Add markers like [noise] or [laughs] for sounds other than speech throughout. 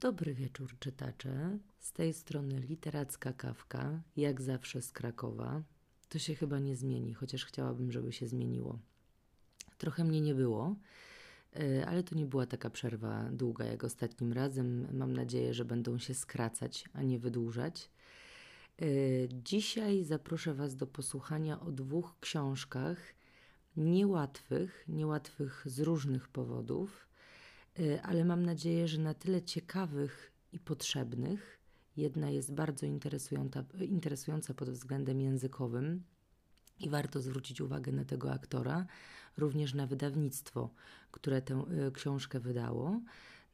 Dobry wieczór, czytacze. Z tej strony literacka kawka, jak zawsze z Krakowa. To się chyba nie zmieni, chociaż chciałabym, żeby się zmieniło. Trochę mnie nie było, e, ale to nie była taka przerwa długa jak ostatnim razem. Mam nadzieję, że będą się skracać, a nie wydłużać. E, dzisiaj zaproszę Was do posłuchania o dwóch książkach niełatwych, niełatwych z różnych powodów ale mam nadzieję, że na tyle ciekawych i potrzebnych. Jedna jest bardzo interesująca, interesująca pod względem językowym i warto zwrócić uwagę na tego aktora, również na wydawnictwo, które tę y, książkę wydało.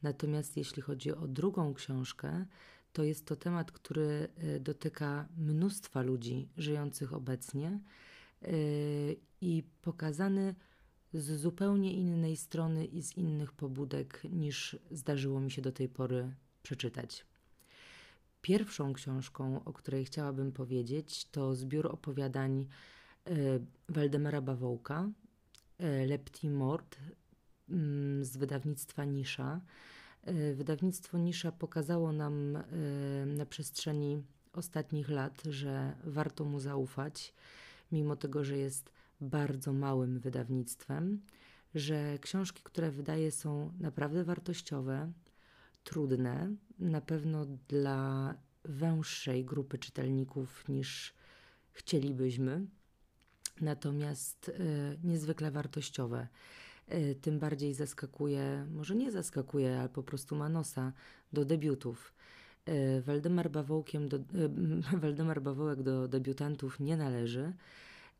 Natomiast jeśli chodzi o drugą książkę, to jest to temat, który y, dotyka mnóstwa ludzi żyjących obecnie i pokazany z zupełnie innej strony i z innych pobudek niż zdarzyło mi się do tej pory przeczytać. Pierwszą książką, o której chciałabym powiedzieć, to zbiór opowiadań e, Waldemara Bawołka, e, Lepti Mord mm, z wydawnictwa Nisza. E, wydawnictwo Nisza pokazało nam na przestrzeni ostatnich lat, że warto mu zaufać, mimo tego, że jest bardzo małym wydawnictwem, że książki, które wydaje, są naprawdę wartościowe, trudne, na pewno dla węższej grupy czytelników niż chcielibyśmy, natomiast y, niezwykle wartościowe. Y, tym bardziej zaskakuje, może nie zaskakuje, ale po prostu ma nosa do debiutów. Y, Waldemar, do, [laughs] Waldemar Bawołek do debiutantów nie należy.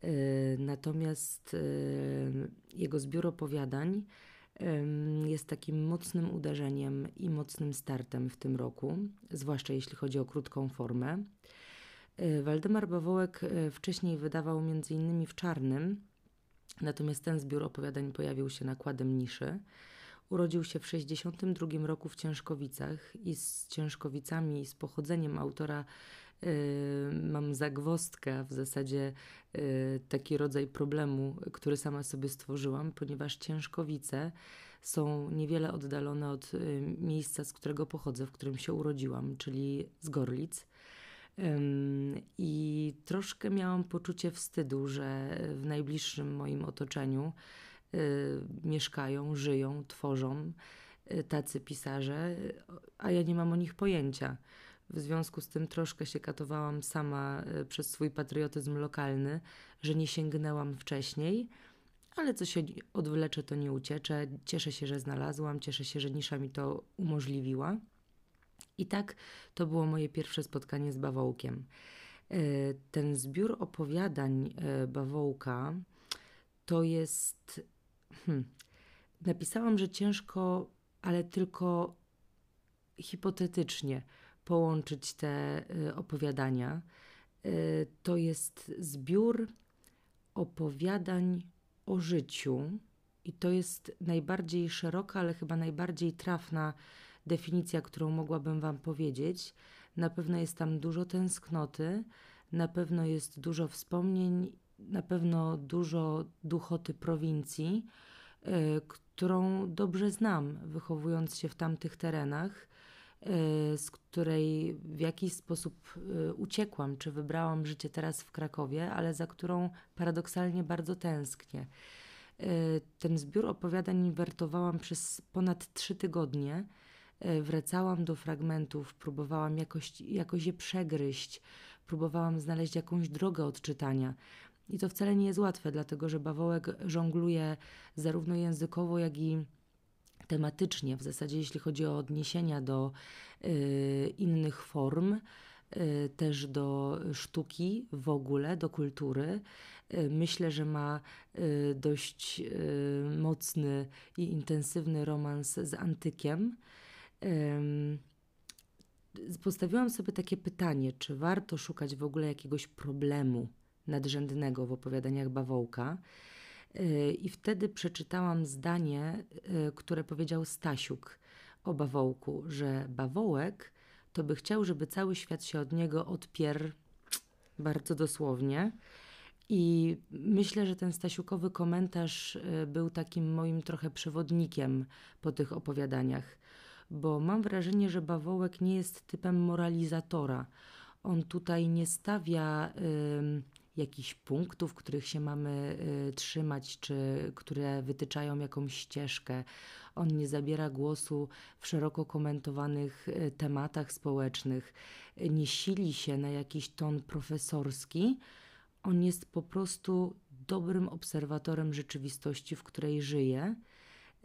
Y, natomiast y, jego zbiór opowiadań jest takim mocnym uderzeniem i mocnym startem w tym roku, zwłaszcza jeśli chodzi o krótką formę. Y, Waldemar Bawołek wcześniej wydawał m.in. w Czarnym, natomiast ten zbiór opowiadań pojawił się nakładem niszy. Urodził się w 1962 roku w Ciężkowicach i z Ciężkowicami z pochodzeniem autora mam zagwostkę, w zasadzie yy, taki rodzaj problemu, który sama sobie stworzyłam, ponieważ Ciężkowice są niewiele oddalone od yy, miejsca, z którego pochodzę, w którym się urodziłam, czyli z Gorlic. I troszkę miałam poczucie wstydu, że w najbliższym moim otoczeniu mieszkają, żyją, tworzą tacy pisarze, a ja nie mam o nich pojęcia. W związku z tym troszkę się katowałam sama y, przez swój patriotyzm lokalny, że nie sięgnęłam wcześniej, ale co się odwlecze, to nie ucieczę. Cieszę się, że znalazłam, cieszę się, że nisza mi to umożliwiła. I tak to było moje pierwsze spotkanie z bawołkiem. Ten zbiór opowiadań bawołka to jest Hmm. Napisałam, że ciężko, ale tylko hipotetycznie połączyć te y, opowiadania. Y, to jest zbiór opowiadań o życiu, i to jest najbardziej szeroka, ale chyba najbardziej trafna definicja, którą mogłabym Wam powiedzieć. Na pewno jest tam dużo tęsknoty, na pewno jest dużo wspomnień na pewno dużo duchoty prowincji, y, którą dobrze znam, wychowując się w tamtych terenach, z której w jakiś sposób y, uciekłam, czy wybrałam życie teraz w Krakowie, ale za którą paradoksalnie bardzo tęsknię. Ten zbiór opowiadań wertowałam przez ponad trzy tygodnie. Wracałam do fragmentów, próbowałam jakoś, jakoś je przegryźć, próbowałam znaleźć jakąś drogę odczytania. I to wcale nie jest łatwe, dlatego że bawołek żongluje zarówno językowo, jak i tematycznie, w zasadzie jeśli chodzi o odniesienia do y, innych form, y, też do sztuki w ogóle, do kultury. Y, myślę, że ma y, dość y, mocny i intensywny romans z antykiem. Postawiłam sobie takie pytanie, czy warto szukać w ogóle jakiegoś problemu nadrzędnego w opowiadaniach Bawołka. Y, I wtedy przeczytałam zdanie, y, które powiedział Stasiuk o Bawołku, że Bawołek to by chciał, żeby cały świat się od niego odpierł bardzo dosłownie. I myślę, że ten Stasiukowy komentarz y, był takim moim trochę przewodnikiem po tych opowiadaniach. bo mam wrażenie, że bawołek nie jest typem moralizatora. On tutaj nie stawia y, jakichś punktów, których się mamy y, trzymać, czy które wytyczają jakąś ścieżkę. On nie zabiera głosu w szeroko komentowanych y, tematach społecznych, nie sili się na jakiś ton profesorski. On jest po prostu dobrym obserwatorem rzeczywistości, w której żyje.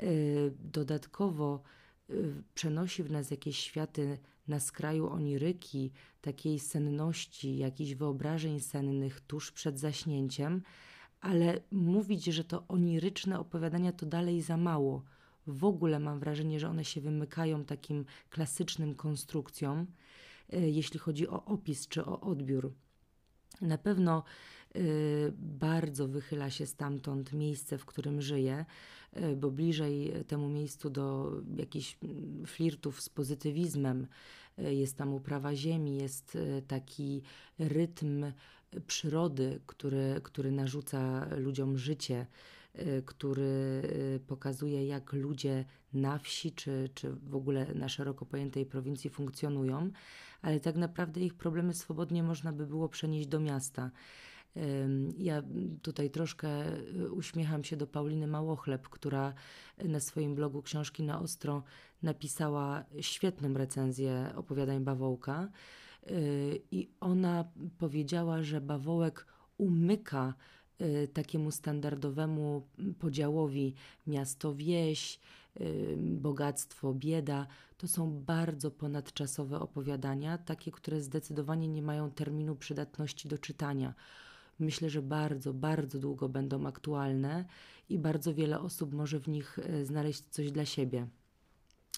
Y, dodatkowo y, przenosi w nas jakieś światy na skraju oniryki, takiej senności, jakichś wyobrażeń sennych tuż przed zaśnięciem, ale mówić, że to oniryczne opowiadania to dalej za mało. W ogóle mam wrażenie, że one się wymykają takim klasycznym konstrukcjom, y, jeśli chodzi o opis czy o odbiór. Na pewno bardzo wychyla się stamtąd miejsce, w którym żyję, y, bo bliżej temu miejscu do jakichś flirtów z pozytywizmem y, jest tam uprawa ziemi, jest taki rytm przyrody, który, który narzuca ludziom życie, który pokazuje, jak ludzie na wsi, czy, czy w ogóle na szeroko pojętej prowincji funkcjonują ale tak naprawdę ich problemy swobodnie można by było przenieść do miasta. Ja tutaj troszkę y, uśmiecham się do Pauliny Małochleb, która na swoim blogu Książki na Ostro napisała świetną recenzję opowiadań Bawołka. Y, I ona powiedziała, że Bawołek umyka y, takiemu standardowemu podziałowi miasto-wieś, bogactwo, bieda, to są bardzo ponadczasowe opowiadania, takie, które zdecydowanie nie mają terminu przydatności do czytania. Myślę, że bardzo, bardzo długo będą aktualne i bardzo wiele osób może w nich e, znaleźć coś dla siebie.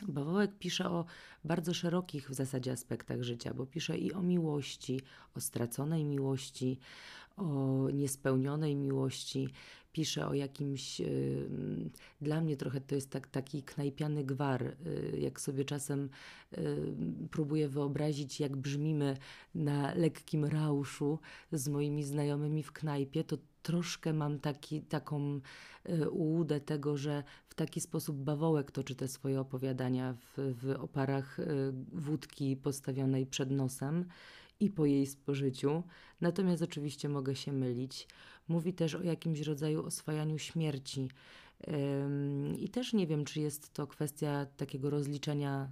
Bawołek pisze o bardzo szerokich w zasadzie aspektach życia, bo pisze i o miłości, o straconej miłości, o niespełnionej miłości, pisze o jakimś. Y, dla mnie trochę to jest tak, taki knajpiany gwar. Y, jak sobie czasem y, próbuję wyobrazić, jak brzmimy na lekkim rauszu z moimi znajomymi w knajpie, to troszkę mam taki, taką ułudę tego, że w taki sposób bawołek toczy te swoje opowiadania w, w oparach wódki postawionej przed nosem i po jej spożyciu. Natomiast oczywiście mogę się mylić. Mówi też o jakimś rodzaju oswajaniu śmierci. I też nie wiem, czy jest to kwestia takiego rozliczenia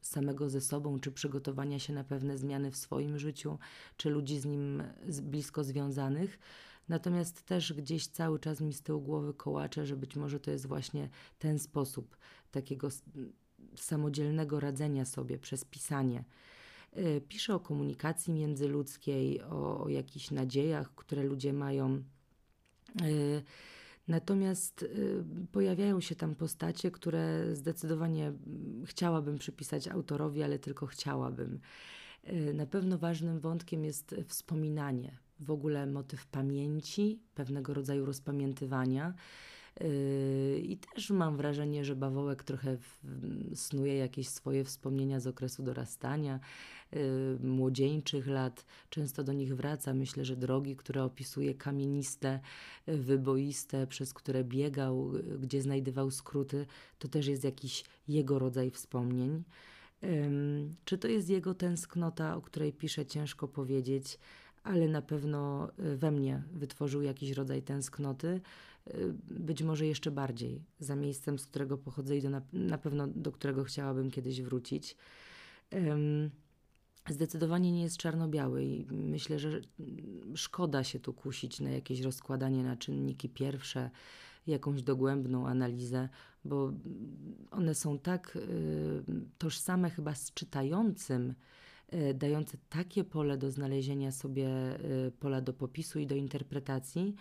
samego ze sobą, czy przygotowania się na pewne zmiany w swoim życiu, czy ludzi z nim blisko związanych. Natomiast też gdzieś cały czas mi z tyłu głowy kołacze, że być może to jest właśnie ten sposób takiego samodzielnego radzenia sobie przez pisanie. Y, pisze o komunikacji międzyludzkiej, o, o jakichś nadziejach, które ludzie mają. Y, natomiast y, pojawiają się tam postacie, które zdecydowanie chciałabym przypisać autorowi, ale tylko chciałabym. Na pewno ważnym wątkiem jest wspominanie, w ogóle motyw pamięci, pewnego rodzaju rozpamiętywania. Yy, I też mam wrażenie, że bawołek trochę snuje jakieś swoje wspomnienia z okresu dorastania, yy, młodzieńczych lat. Często do nich wraca. Myślę, że drogi, które opisuje kamieniste, wyboiste, przez które biegał, gdzie znajdywał skróty, to też jest jakiś jego rodzaj wspomnień. Czy to jest jego tęsknota, o której pisze, ciężko powiedzieć, ale na pewno we mnie wytworzył jakiś rodzaj tęsknoty. Y, być może jeszcze bardziej za miejscem, z którego pochodzę i do na, na pewno do którego chciałabym kiedyś wrócić. Um, zdecydowanie nie jest czarno-biały i myślę, że szkoda się tu kusić na jakieś rozkładanie na czynniki pierwsze, jakąś dogłębną analizę, bo one są tak y, tożsame chyba z czytającym, y, dające takie pole do znalezienia sobie y, pola do popisu i do interpretacji,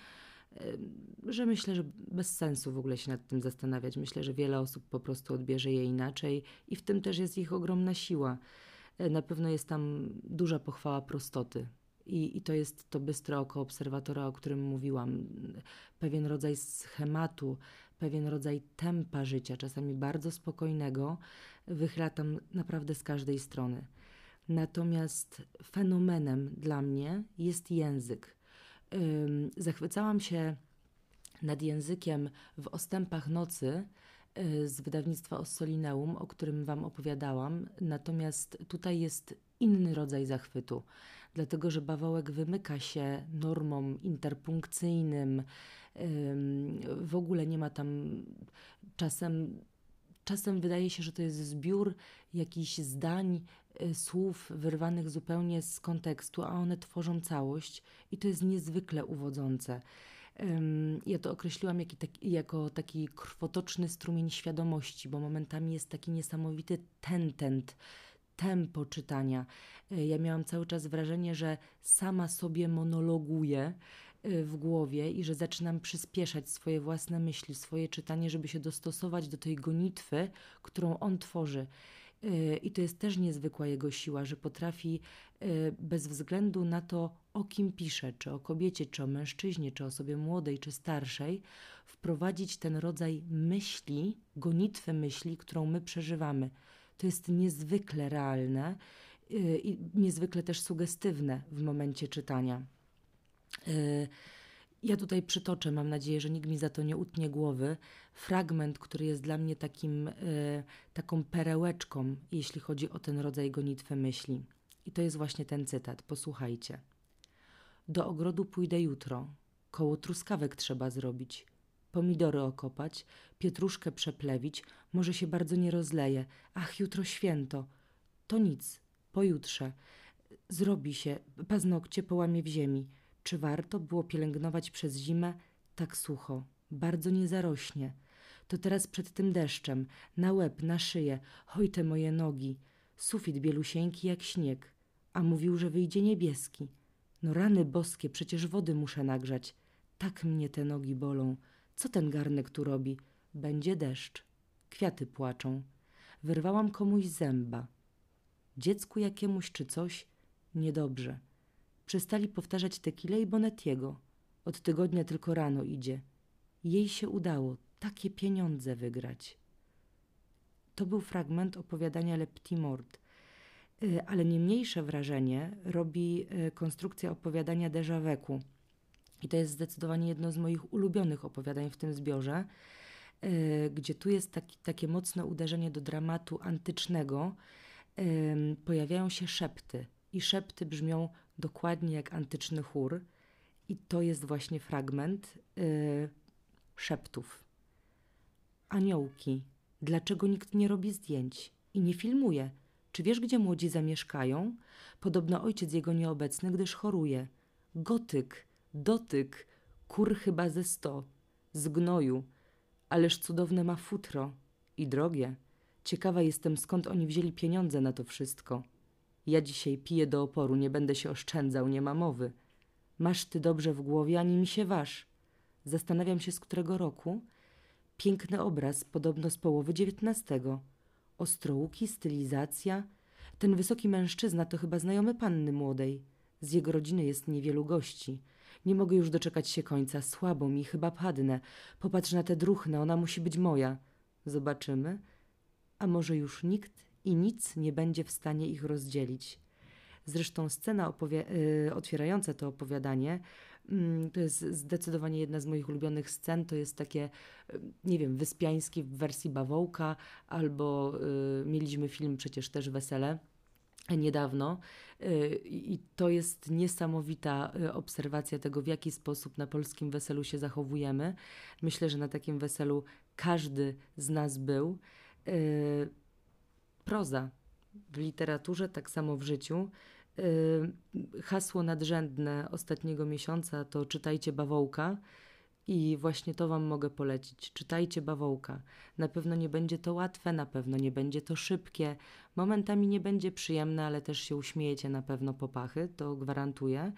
że myślę, że bez sensu w ogóle się nad tym zastanawiać. Myślę, że wiele osób po prostu odbierze je inaczej i w tym też jest ich ogromna siła. E, na pewno jest tam duża pochwała prostoty. I, I to jest to bystre oko obserwatora, o którym mówiłam. Pewien rodzaj schematu, pewien rodzaj tempa życia, czasami bardzo spokojnego, wychyla tam naprawdę z każdej strony. Natomiast fenomenem dla mnie jest język zachwycałam się nad językiem w ostępach nocy y, z wydawnictwa Ossolineum, o którym Wam opowiadałam. Natomiast tutaj jest inny rodzaj zachwytu, dlatego że bawołek wymyka się normom interpunkcyjnym. W ogóle nie ma tam czasem. Czasem wydaje się, że to jest zbiór jakichś zdań, y, słów wyrwanych zupełnie z kontekstu, a one tworzą całość i to jest niezwykle uwodzące. Ja to określiłam jak, jako taki krwotoczny strumień świadomości, bo momentami jest taki niesamowity tentent, tempo czytania. E, ja miałam cały czas wrażenie, że sama sobie monologuję e, w głowie i że zaczynam przyspieszać swoje własne myśli, swoje czytanie, żeby się dostosować do tej gonitwy, którą on tworzy. E, I to jest też niezwykła jego siła, że potrafi bez względu na to, o kim pisze, czy o kobiecie, czy o mężczyźnie, czy o osobie młodej, czy starszej, wprowadzić ten rodzaj myśli, gonitwy myśli, którą my przeżywamy. To jest niezwykle realne y, i niezwykle też sugestywne w momencie czytania. Y, ja tutaj przytoczę, mam nadzieję, że nikt mi za to nie utnie głowy, fragment, który jest dla mnie takim, y, taką perełeczką, jeśli chodzi o ten rodzaj gonitwy myśli. I to jest właśnie ten cytat. Posłuchajcie. Do ogrodu pójdę jutro. Koło truskawek trzeba zrobić. Pomidory okopać, pietruszkę przeplewić, może się bardzo nie rozleje. Ach, jutro święto. To nic, pojutrze. Zrobi się, paznokcie połamie w ziemi. Czy warto było pielęgnować przez zimę tak sucho? Bardzo nie zarośnie. To teraz przed tym deszczem, na łeb, na szyję, hoj te moje nogi. Sufit bielusieńki jak śnieg. A mówił, że wyjdzie niebieski. No rany boskie, przecież wody muszę nagrzać. Tak mnie te nogi bolą. Co ten garnek tu robi? Będzie deszcz. Kwiaty płaczą. Wyrwałam komuś zęba. Dziecku jakiemuś czy coś? Niedobrze. Przestali powtarzać tequila i Bonetiego. Od tygodnia tylko rano idzie. Jej się udało takie pieniądze wygrać. To był fragment opowiadania Le Mort. Y, ale nie mniejsze wrażenie robi y, konstrukcja opowiadania Déjà Veku. I to jest zdecydowanie jedno z moich ulubionych opowiadań w tym zbiorze, y, gdzie tu jest taki, takie mocne uderzenie do dramatu antycznego. Pojawiają się szepty i szepty brzmią dokładnie jak antyczny chór. I to jest właśnie fragment szeptów. Aniołki, dlaczego nikt nie robi zdjęć i nie filmuje? Czy wiesz, gdzie młodzi zamieszkają? Podobno ojciec jego nieobecny, gdyż choruje. Gotyk, dotyk, kur chyba ze sto, z gnoju. Ależ cudowne ma futro i drogie. Ciekawa jestem, skąd oni wzięli pieniądze na to wszystko. Ja dzisiaj piję do oporu, nie będę się oszczędzał, nie ma mowy. Masz ty dobrze w głowie, ani mi się waż. Zastanawiam się, z którego roku. Piękny obraz, podobno z połowy dziewiętnastego ostrołuki, stylizacja. Ten wysoki mężczyzna to chyba znajomy panny młodej. Z jego rodziny jest niewielu gości. Nie mogę już doczekać się końca. Słabo mi, chyba padnę. Popatrz na te druchne, ona musi być moja. Zobaczymy. A może już nikt i nic nie będzie w stanie ich rozdzielić. Zresztą scena y, otwierająca to opowiadanie Mm, to jest zdecydowanie jedna z moich ulubionych scen. To jest takie, y, nie wiem, wyspiańskie w wersji bawołka, albo y, mieliśmy film przecież też Wesele niedawno y, i to jest niesamowita obserwacja tego, w jaki sposób na polskim weselu się zachowujemy. Myślę, że na takim weselu każdy z nas był. Proza w literaturze, tak samo w życiu. Y, hasło nadrzędne ostatniego miesiąca to czytajcie bawołka. I właśnie to Wam mogę polecić. Czytajcie bawołka. Na pewno nie będzie to łatwe, na pewno nie będzie to szybkie. Momentami nie będzie przyjemne, ale też się uśmiejecie na pewno po pachy, to gwarantuję.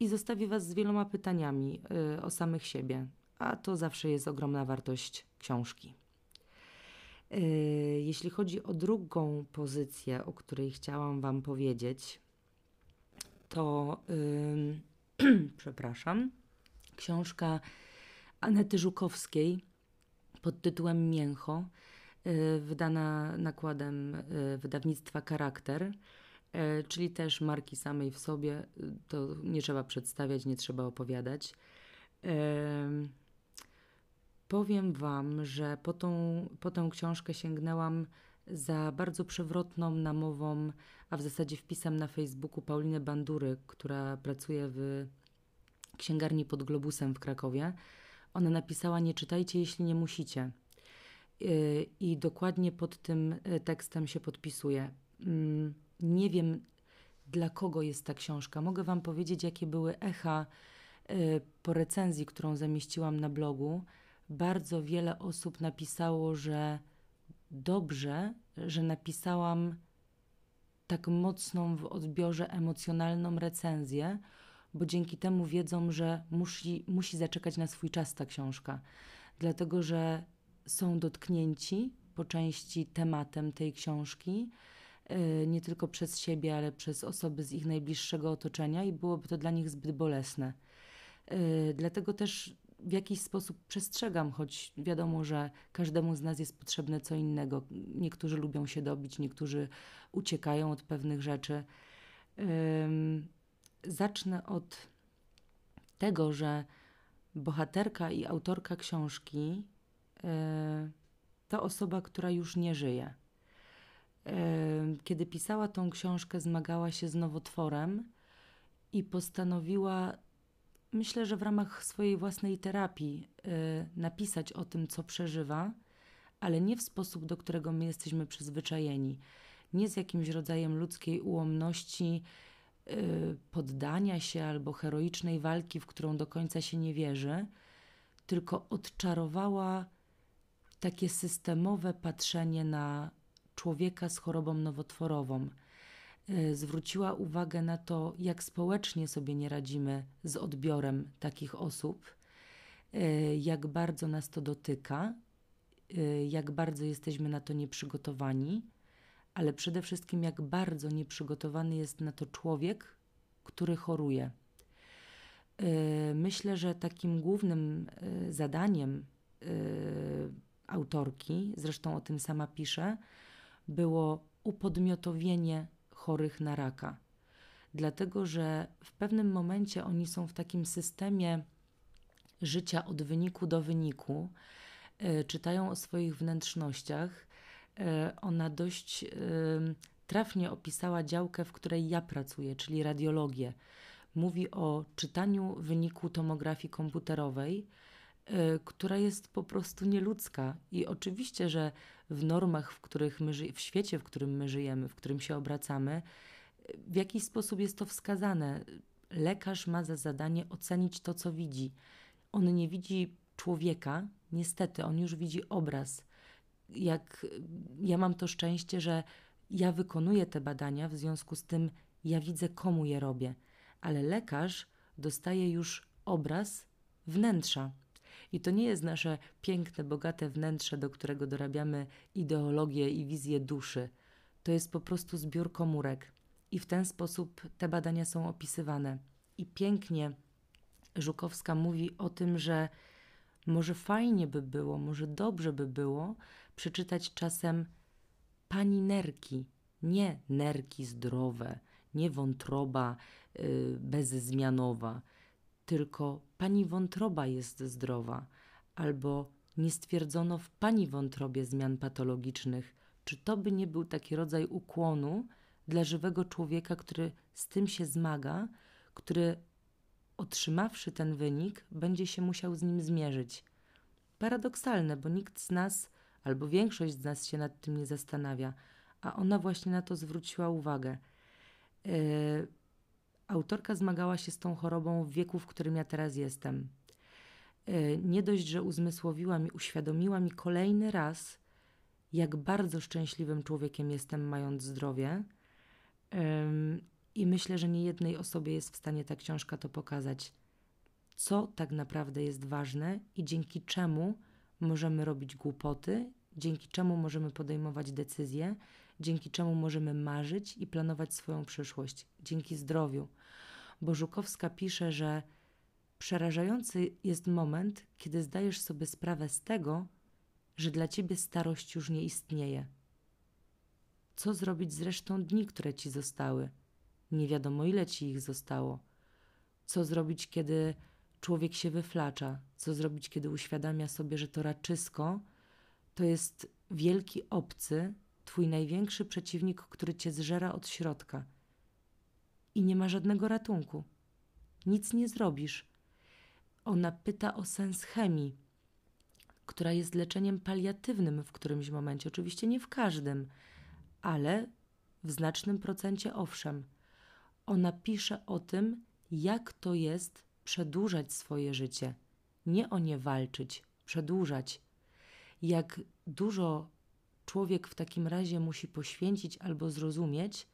I zostawię Was z wieloma pytaniami y, o samych siebie, a to zawsze jest ogromna wartość książki. Y, jeśli chodzi o drugą pozycję, o której chciałam Wam powiedzieć, to yy, [clears throat] przepraszam, książka Anety Żukowskiej pod tytułem Mięcho, yy, wydana nakładem yy, wydawnictwa Charakter, y, czyli też marki samej w sobie. To nie trzeba przedstawiać, nie trzeba opowiadać. Powiem Wam, że po, tą, po tę książkę sięgnęłam za bardzo przewrotną namową, a w zasadzie wpisem na Facebooku Paulinę Bandury, która pracuje w księgarni pod Globusem w Krakowie. Ona napisała: Nie czytajcie, jeśli nie musicie. Y, I dokładnie pod tym y, tekstem się podpisuje. Mm, nie wiem, dla kogo jest ta książka. Mogę Wam powiedzieć, jakie były echa y, po recenzji, którą zamieściłam na blogu. Bardzo wiele osób napisało, że dobrze, że napisałam tak mocną w odbiorze emocjonalną recenzję, bo dzięki temu wiedzą, że musi, musi zaczekać na swój czas ta książka, dlatego że są dotknięci po części tematem tej książki, e, nie tylko przez siebie, ale przez osoby z ich najbliższego otoczenia i byłoby to dla nich zbyt bolesne. E, dlatego też w jakiś sposób przestrzegam, choć wiadomo, że każdemu z nas jest potrzebne co innego. Niektórzy lubią się dobić, niektórzy uciekają od pewnych rzeczy. Zacznę od tego, że bohaterka i autorka książki e, to osoba, która już nie żyje. Kiedy pisała tą książkę, zmagała się z nowotworem i postanowiła myślę, że w ramach swojej własnej terapii y, napisać o tym, co przeżywa, ale nie w sposób, do którego my jesteśmy przyzwyczajeni. Nie z jakimś rodzajem ludzkiej ułomności, y, poddania się albo heroicznej walki, w którą do końca się nie wierzy, tylko odczarowała takie systemowe patrzenie na człowieka z chorobą nowotworową zwróciła uwagę na to, jak społecznie sobie nie radzimy z odbiorem takich osób, e, jak bardzo nas to dotyka, e, jak bardzo jesteśmy na to nieprzygotowani, ale przede wszystkim, jak bardzo nieprzygotowany jest na to człowiek, który choruje. Myślę, że takim głównym zadaniem autorki, zresztą o tym sama pisze, było upodmiotowienie chorych na raka. Dlatego, że w pewnym momencie oni są w takim systemie życia od wyniku do wyniku, e, czytają o swoich wnętrznościach. E, ona dość e, trafnie opisała działkę, w której ja pracuję, czyli radiologię. Mówi o czytaniu wyniku tomografii komputerowej, która jest po prostu nieludzka. I oczywiście, że w normach, w których my w świecie, w którym my żyjemy, w którym się obracamy, w jakiś sposób jest to wskazane. Lekarz ma za zadanie ocenić to, co widzi. On nie widzi człowieka, niestety, on już widzi obraz. Jak ja mam to szczęście, że ja wykonuję te badania, w związku z tym ja widzę, komu je robię, ale lekarz dostaje już obraz wnętrza i to nie jest nasze piękne, bogate wnętrze, do którego dorabiamy ideologię i wizję duszy. To jest po prostu zbiór komórek. I w ten sposób te badania są opisywane. I pięknie Żukowska mówi o tym, że może fajnie by było, może dobrze by było przeczytać czasem pani nerki, nie nerki zdrowe, nie wątroba y, bezzmianowa, tylko pani wątroba jest zdrowa, albo nie stwierdzono w pani wątrobie zmian patologicznych. Czy to by nie był taki rodzaj ukłonu dla żywego człowieka, który z tym się zmaga, który otrzymawszy ten wynik, będzie się musiał z nim zmierzyć? Paradoksalne, bo nikt z nas, albo większość z nas się nad tym nie zastanawia, a ona właśnie na to zwróciła uwagę. Yy, Autorka zmagała się z tą chorobą w wieku, w którym ja teraz jestem. E, nie dość, że uzmysłowiła mi, uświadomiła mi kolejny raz, jak bardzo szczęśliwym człowiekiem jestem, mając zdrowie. I myślę, że nie jednej osobie jest w stanie ta książka to pokazać, co tak naprawdę jest ważne i dzięki czemu możemy robić głupoty, dzięki czemu możemy podejmować decyzje, dzięki czemu możemy marzyć i planować swoją przyszłość, dzięki zdrowiu bo Żukowska pisze, że przerażający jest moment, kiedy zdajesz sobie sprawę z tego, że dla ciebie starość już nie istnieje. Co zrobić z resztą dni, które ci zostały? Nie wiadomo, ile ci ich zostało. Co zrobić, kiedy człowiek się wyflacza. Co zrobić, kiedy uświadamia sobie, że to raczysko to jest wielki obcy, twój największy przeciwnik, który cię zżera od środka. I nie ma żadnego ratunku. Nic nie zrobisz. Ona pyta o sens chemii, która jest leczeniem paliatywnym w którymś momencie. Oczywiście nie w każdym, ale w znacznym procencie owszem. Ona pisze o tym, jak to jest przedłużać swoje życie. Nie o nie walczyć, przedłużać. Jak dużo człowiek w takim razie musi poświęcić albo zrozumieć,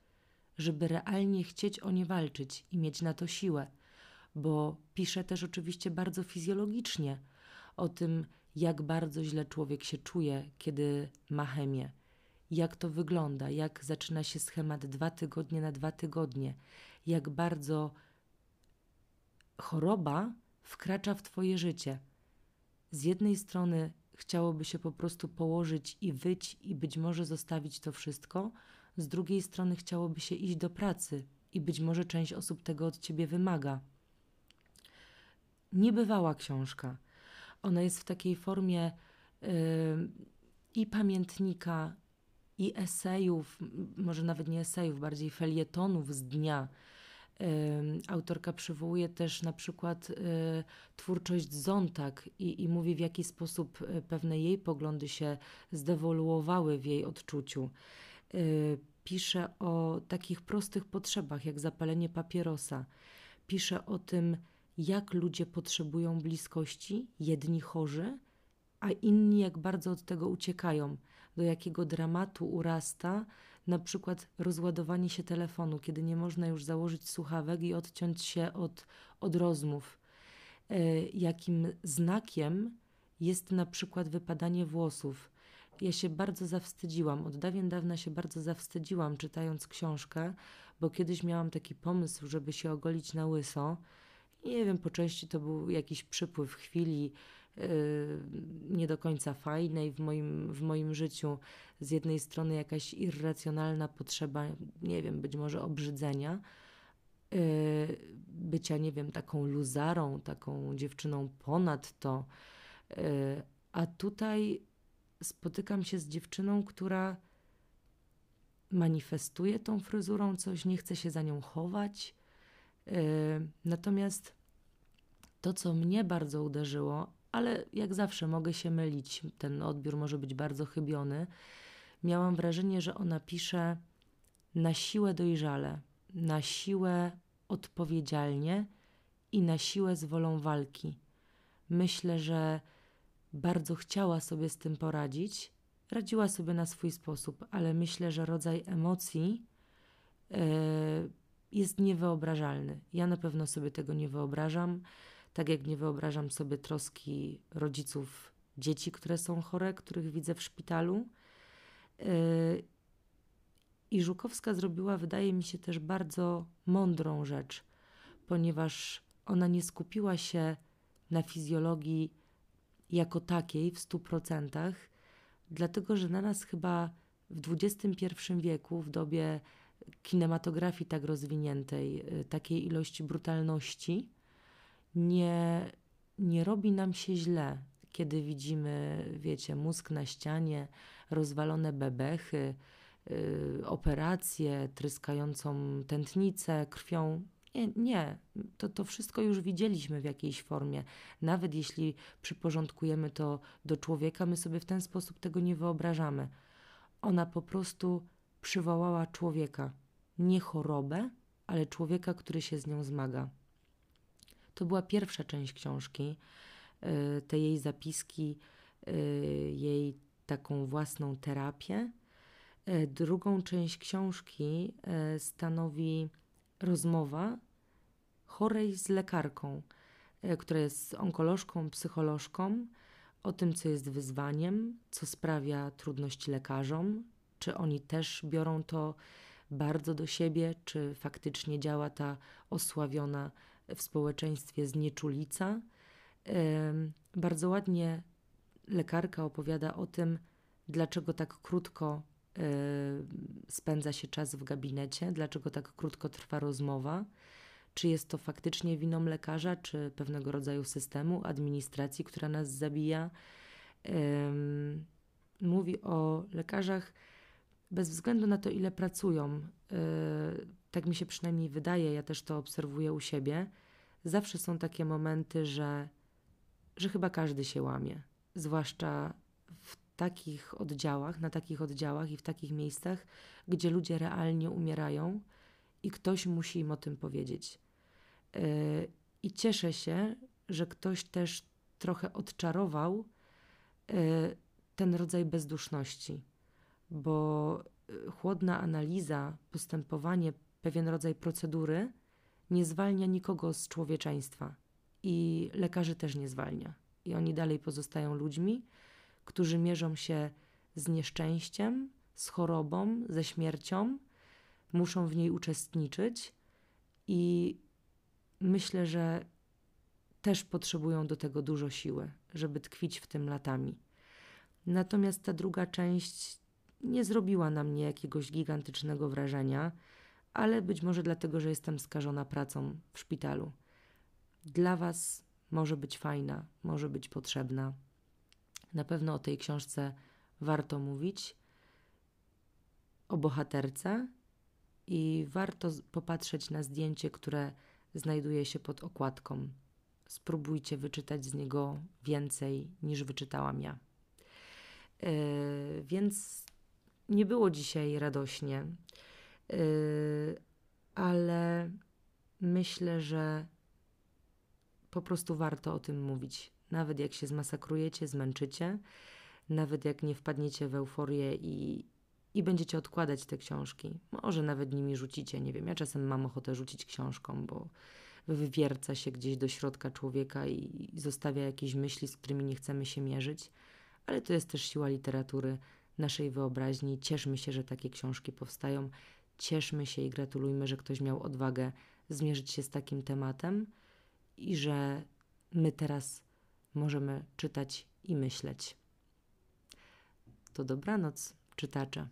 żeby realnie chcieć o nie walczyć i mieć na to siłę. Bo pisze też oczywiście bardzo fizjologicznie o tym, jak bardzo źle człowiek się czuje, kiedy ma chemię. Jak to wygląda, jak zaczyna się schemat dwa tygodnie na dwa tygodnie, jak bardzo choroba wkracza w Twoje życie. Z jednej strony chciałoby się po prostu położyć i wyć i być może zostawić to wszystko, z drugiej strony chciałoby się iść do pracy i być może część osób tego od ciebie wymaga. Niebywała książka. Ona jest w takiej formie yy, i pamiętnika, i esejów, może nawet nie esejów, bardziej felietonów z dnia Autorka przywołuje też na przykład e, twórczość Zontag i, i mówi, w jaki sposób e, pewne jej poglądy się zdewoluowały w jej odczuciu. E, pisze o takich prostych potrzebach, jak zapalenie papierosa. Pisze o tym, jak ludzie potrzebują bliskości, jedni chorzy, a inni jak bardzo od tego uciekają, do jakiego dramatu urasta na przykład rozładowanie się telefonu, kiedy nie można już założyć słuchawek i odciąć się od, od rozmów. E, jakim znakiem jest na przykład wypadanie włosów. Ja się bardzo zawstydziłam, od dawien dawna się bardzo zawstydziłam czytając książkę, bo kiedyś miałam taki pomysł, żeby się ogolić na łyso. Nie wiem, po części to był jakiś przypływ chwili, nie do końca fajnej w moim, w moim życiu. Z jednej strony jakaś irracjonalna potrzeba, nie wiem, być może obrzydzenia, y, bycia, nie wiem, taką luzarą, taką dziewczyną ponad to. Y, a tutaj spotykam się z dziewczyną, która manifestuje tą fryzurą coś, nie chce się za nią chować. Y, natomiast to, co mnie bardzo uderzyło, ale jak zawsze mogę się mylić, ten odbiór może być bardzo chybiony. Miałam wrażenie, że ona pisze na siłę dojrzale, na siłę odpowiedzialnie i na siłę z wolą walki. Myślę, że bardzo chciała sobie z tym poradzić, radziła sobie na swój sposób, ale myślę, że rodzaj emocji yy, jest niewyobrażalny. Ja na pewno sobie tego nie wyobrażam. Tak jak nie wyobrażam sobie troski rodziców dzieci, które są chore, których widzę w szpitalu. Yy, I Żukowska zrobiła, wydaje mi się, też bardzo mądrą rzecz, ponieważ ona nie skupiła się na fizjologii jako takiej w stu procentach, dlatego że na nas chyba w XXI wieku, w dobie kinematografii tak rozwiniętej, yy, takiej ilości brutalności, nie, nie robi nam się źle, kiedy widzimy, wiecie, mózg na ścianie, rozwalone bebechy, yy, operację, tryskającą tętnicę krwią. Nie, nie. To, to wszystko już widzieliśmy w jakiejś formie. Nawet jeśli przyporządkujemy to do człowieka, my sobie w ten sposób tego nie wyobrażamy. Ona po prostu przywołała człowieka, nie chorobę, ale człowieka, który się z nią zmaga. To była pierwsza część książki, e, te jej zapiski, e, jej taką własną terapię. E, drugą część książki stanowi rozmowa chorej z lekarką, która jest onkolożką, psycholożką, o tym, co jest wyzwaniem, co sprawia trudności lekarzom, czy oni też biorą to bardzo do siebie, czy faktycznie działa ta osławiona w społeczeństwie znieczulica. Bardzo ładnie lekarka opowiada o tym, dlaczego tak krótko spędza się czas w gabinecie, dlaczego tak krótko trwa rozmowa, czy jest to faktycznie winą lekarza, czy pewnego rodzaju systemu, administracji, która nas zabija. Mówi o lekarzach bez względu na to, ile pracują. Yy, tak mi się przynajmniej wydaje, ja też to obserwuję u siebie. Zawsze są takie momenty, że, że chyba każdy się łamie, zwłaszcza w takich oddziałach, na takich oddziałach i w takich miejscach, gdzie ludzie realnie umierają i ktoś musi im o tym powiedzieć. Yy, I cieszę się, że ktoś też trochę odczarował yy, ten rodzaj bezduszności, bo yy, chłodna analiza, postępowanie, pewien rodzaj procedury nie zwalnia nikogo z człowieczeństwa i lekarzy też nie zwalnia. I oni dalej pozostają ludźmi, którzy mierzą się z nieszczęściem, z chorobą, ze śmiercią, muszą w niej uczestniczyć i myślę, że też potrzebują do tego dużo siły, żeby tkwić w tym latami. Natomiast ta druga część nie zrobiła na mnie jakiegoś gigantycznego wrażenia, ale być może dlatego, że jestem skażona pracą w szpitalu. Dla Was może być fajna, może być potrzebna. Na pewno o tej książce warto mówić, o bohaterce i warto popatrzeć na zdjęcie, które znajduje się pod okładką. Spróbujcie wyczytać z niego więcej niż wyczytałam ja. Yy, więc nie było dzisiaj radośnie, yy, ale myślę, że po prostu warto o tym mówić. Nawet jak się zmasakrujecie, zmęczycie, nawet jak nie wpadniecie w euforię i, i będziecie odkładać te książki. Może nawet nimi rzucicie, nie wiem. Ja czasem mam ochotę rzucić książką, bo wywierca się gdzieś do środka człowieka i, zostawia jakieś myśli, z którymi nie chcemy się mierzyć. Ale to jest też siła literatury, naszej wyobraźni. Cieszmy się, że takie książki powstają. Cieszmy się i gratulujmy, że ktoś miał odwagę zmierzyć się z takim tematem i że my teraz możemy czytać i myśleć. To dobranoc, czytacze.